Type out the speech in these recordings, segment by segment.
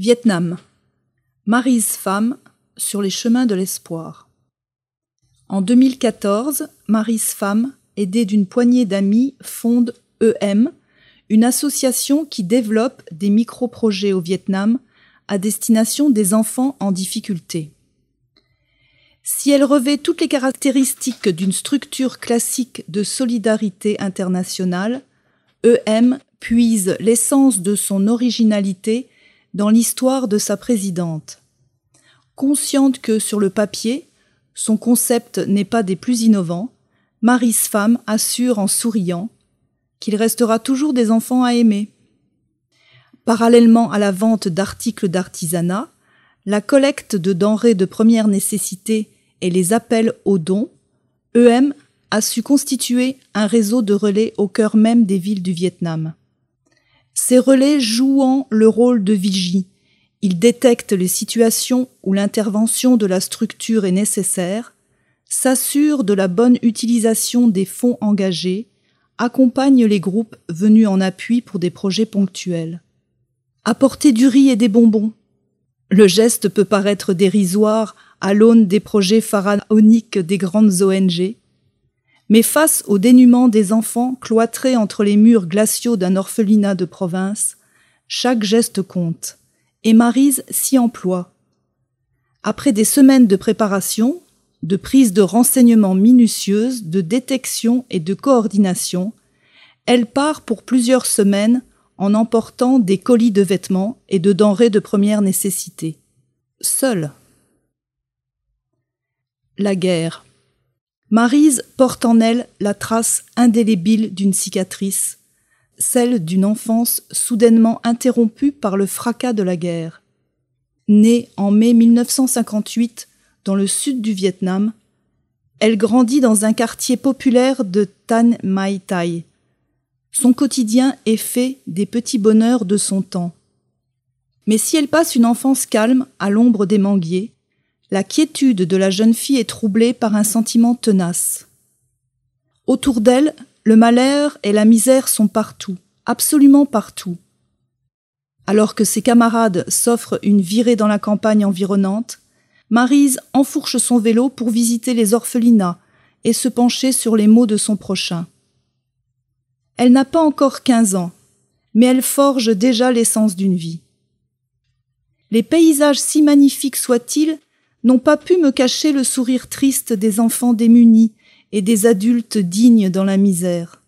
Vietnam. Maryse femme sur les chemins de l'espoir. En 2014, Maryse femme, aidée d'une poignée d'amis, fonde EM, une association qui développe des micro-projets au Vietnam à destination des enfants en difficulté. Si elle revêt toutes les caractéristiques d'une structure classique de solidarité internationale, EM puise l'essence de son originalité dans l'histoire de sa présidente. Consciente que sur le papier, son concept n'est pas des plus innovants, Mary's femme assure en souriant qu'il restera toujours des enfants à aimer. Parallèlement à la vente d'articles d'artisanat, la collecte de denrées de première nécessité et les appels aux dons, EM a su constituer un réseau de relais au cœur même des villes du Vietnam. Ces relais jouant le rôle de vigie, ils détectent les situations où l'intervention de la structure est nécessaire, s'assurent de la bonne utilisation des fonds engagés, accompagnent les groupes venus en appui pour des projets ponctuels. Apporter du riz et des bonbons. Le geste peut paraître dérisoire à l'aune des projets pharaoniques des grandes ONG, mais face au dénuement des enfants cloîtrés entre les murs glaciaux d'un orphelinat de province, chaque geste compte, et Marise s'y emploie. Après des semaines de préparation, de prise de renseignements minutieuses, de détection et de coordination, elle part pour plusieurs semaines en emportant des colis de vêtements et de denrées de première nécessité. Seule. La guerre. Marise porte en elle la trace indélébile d'une cicatrice, celle d'une enfance soudainement interrompue par le fracas de la guerre. Née en mai 1958 dans le sud du Vietnam, elle grandit dans un quartier populaire de Tan Mai Thai. Son quotidien est fait des petits bonheurs de son temps. Mais si elle passe une enfance calme à l'ombre des manguiers, la quiétude de la jeune fille est troublée par un sentiment tenace. Autour d'elle, le malheur et la misère sont partout, absolument partout. Alors que ses camarades s'offrent une virée dans la campagne environnante, Marise enfourche son vélo pour visiter les orphelinats et se pencher sur les maux de son prochain. Elle n'a pas encore quinze ans, mais elle forge déjà l'essence d'une vie. Les paysages si magnifiques soient-ils n'ont pas pu me cacher le sourire triste des enfants démunis et des adultes dignes dans la misère.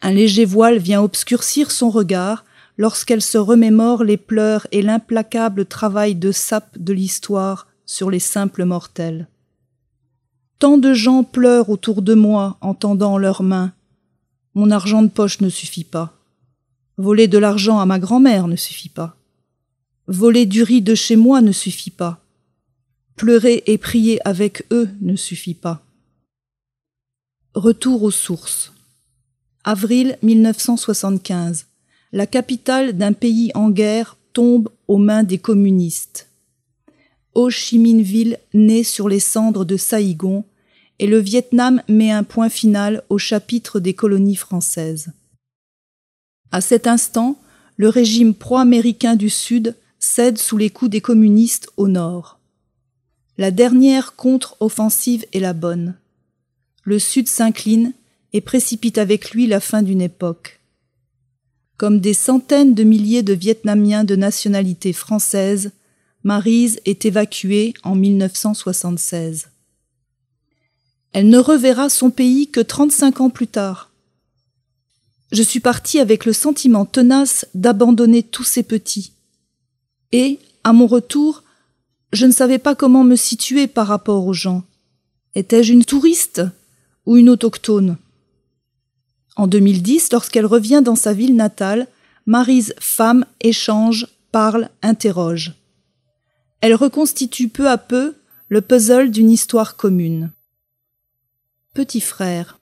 Un léger voile vient obscurcir son regard lorsqu'elle se remémore les pleurs et l'implacable travail de sape de l'histoire sur les simples mortels. Tant de gens pleurent autour de moi en tendant leurs mains. Mon argent de poche ne suffit pas. Voler de l'argent à ma grand-mère ne suffit pas. Voler du riz de chez moi ne suffit pas. Pleurer et prier avec eux ne suffit pas. Retour aux sources. Avril 1975. La capitale d'un pays en guerre tombe aux mains des communistes. Ho Chi Minh Ville naît sur les cendres de Saïgon et le Vietnam met un point final au chapitre des colonies françaises. À cet instant, le régime pro-américain du Sud cède sous les coups des communistes au nord. La dernière contre-offensive est la bonne. Le Sud s'incline et précipite avec lui la fin d'une époque. Comme des centaines de milliers de Vietnamiens de nationalité française, Marise est évacuée en 1976. Elle ne reverra son pays que 35 ans plus tard. Je suis partie avec le sentiment tenace d'abandonner tous ces petits. Et, à mon retour, je ne savais pas comment me situer par rapport aux gens. Étais-je une touriste ou une autochtone? En 2010, lorsqu'elle revient dans sa ville natale, Maryse femme échange, parle, interroge. Elle reconstitue peu à peu le puzzle d'une histoire commune. Petit frère.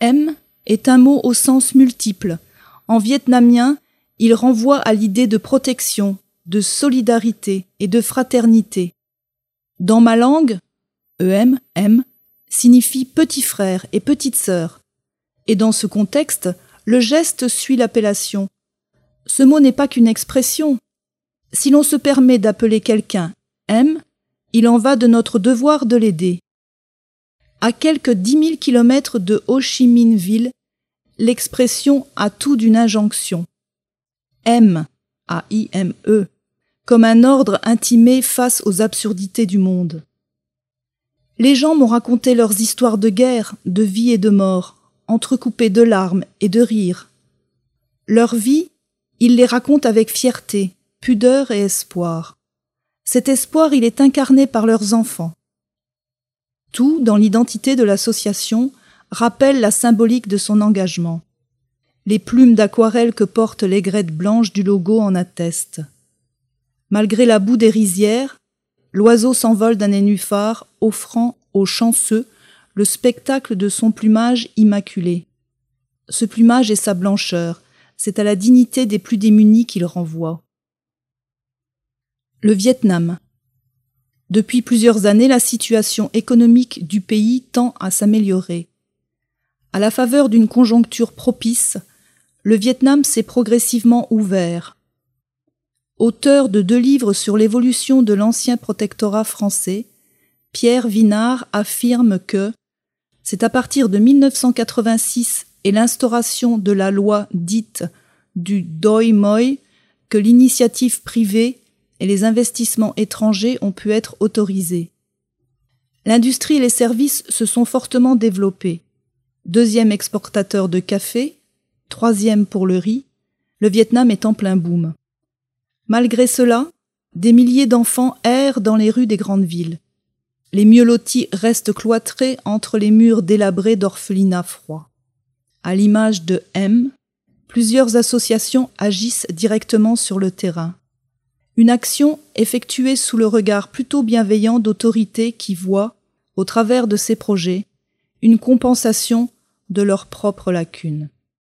M est un mot au sens multiple. En vietnamien, il renvoie à l'idée de protection, de solidarité et de fraternité. Dans ma langue, EM, M, signifie petit frère et petite sœur. Et dans ce contexte, le geste suit l'appellation. Ce mot n'est pas qu'une expression, Si l'on se permet d'appeler quelqu'un M, il en va de notre devoir de l'aider. À quelques dix mille kilomètres de Ho Chi Minh Ville, l'expression a tout d'une injonction. M, A-I-M-E, comme un ordre intimé face aux absurdités du monde. Les gens m'ont raconté leurs histoires de guerre, de vie et de mort, entrecoupées de larmes et de rires. Leur vie, ils les racontent avec fierté, pudeur et espoir. Cet espoir, il est incarné par leurs enfants. Tout, dans l'identité de l'association, rappelle la symbolique de son engagement. Les plumes d'aquarelle que portent l'aigrette blanche du logo en attestent. Malgré la boue des rizières, l'oiseau s'envole d'un nénuphar, offrant aux chanceux le spectacle de son plumage immaculé. Ce plumage est sa blancheur, c'est à la dignité des plus démunis qu'il renvoie. Le Vietnam. Depuis plusieurs années, la situation économique du pays tend à s'améliorer. À la faveur d'une conjoncture propice, le Vietnam s'est progressivement ouvert. Auteur de deux livres sur l'évolution de l'ancien protectorat français, Pierre Vinard affirme que c'est à partir de 1986 et l'instauration de la loi dite du Doi Moi que l'initiative privée et les investissements étrangers ont pu être autorisés. L'industrie et les services se sont fortement développés. Deuxième exportateur de café, troisième pour le riz, le Vietnam est en plein boom. Malgré cela, des milliers d'enfants errent dans les rues des grandes villes. Les mieux lotis restent cloîtrés entre les murs délabrés d'orphelinats froids. À l'image de M, plusieurs associations agissent directement sur le terrain. Une action effectuée sous le regard plutôt bienveillant d'autorités qui voient, au travers de ces projets, une compensation de leurs propres lacunes.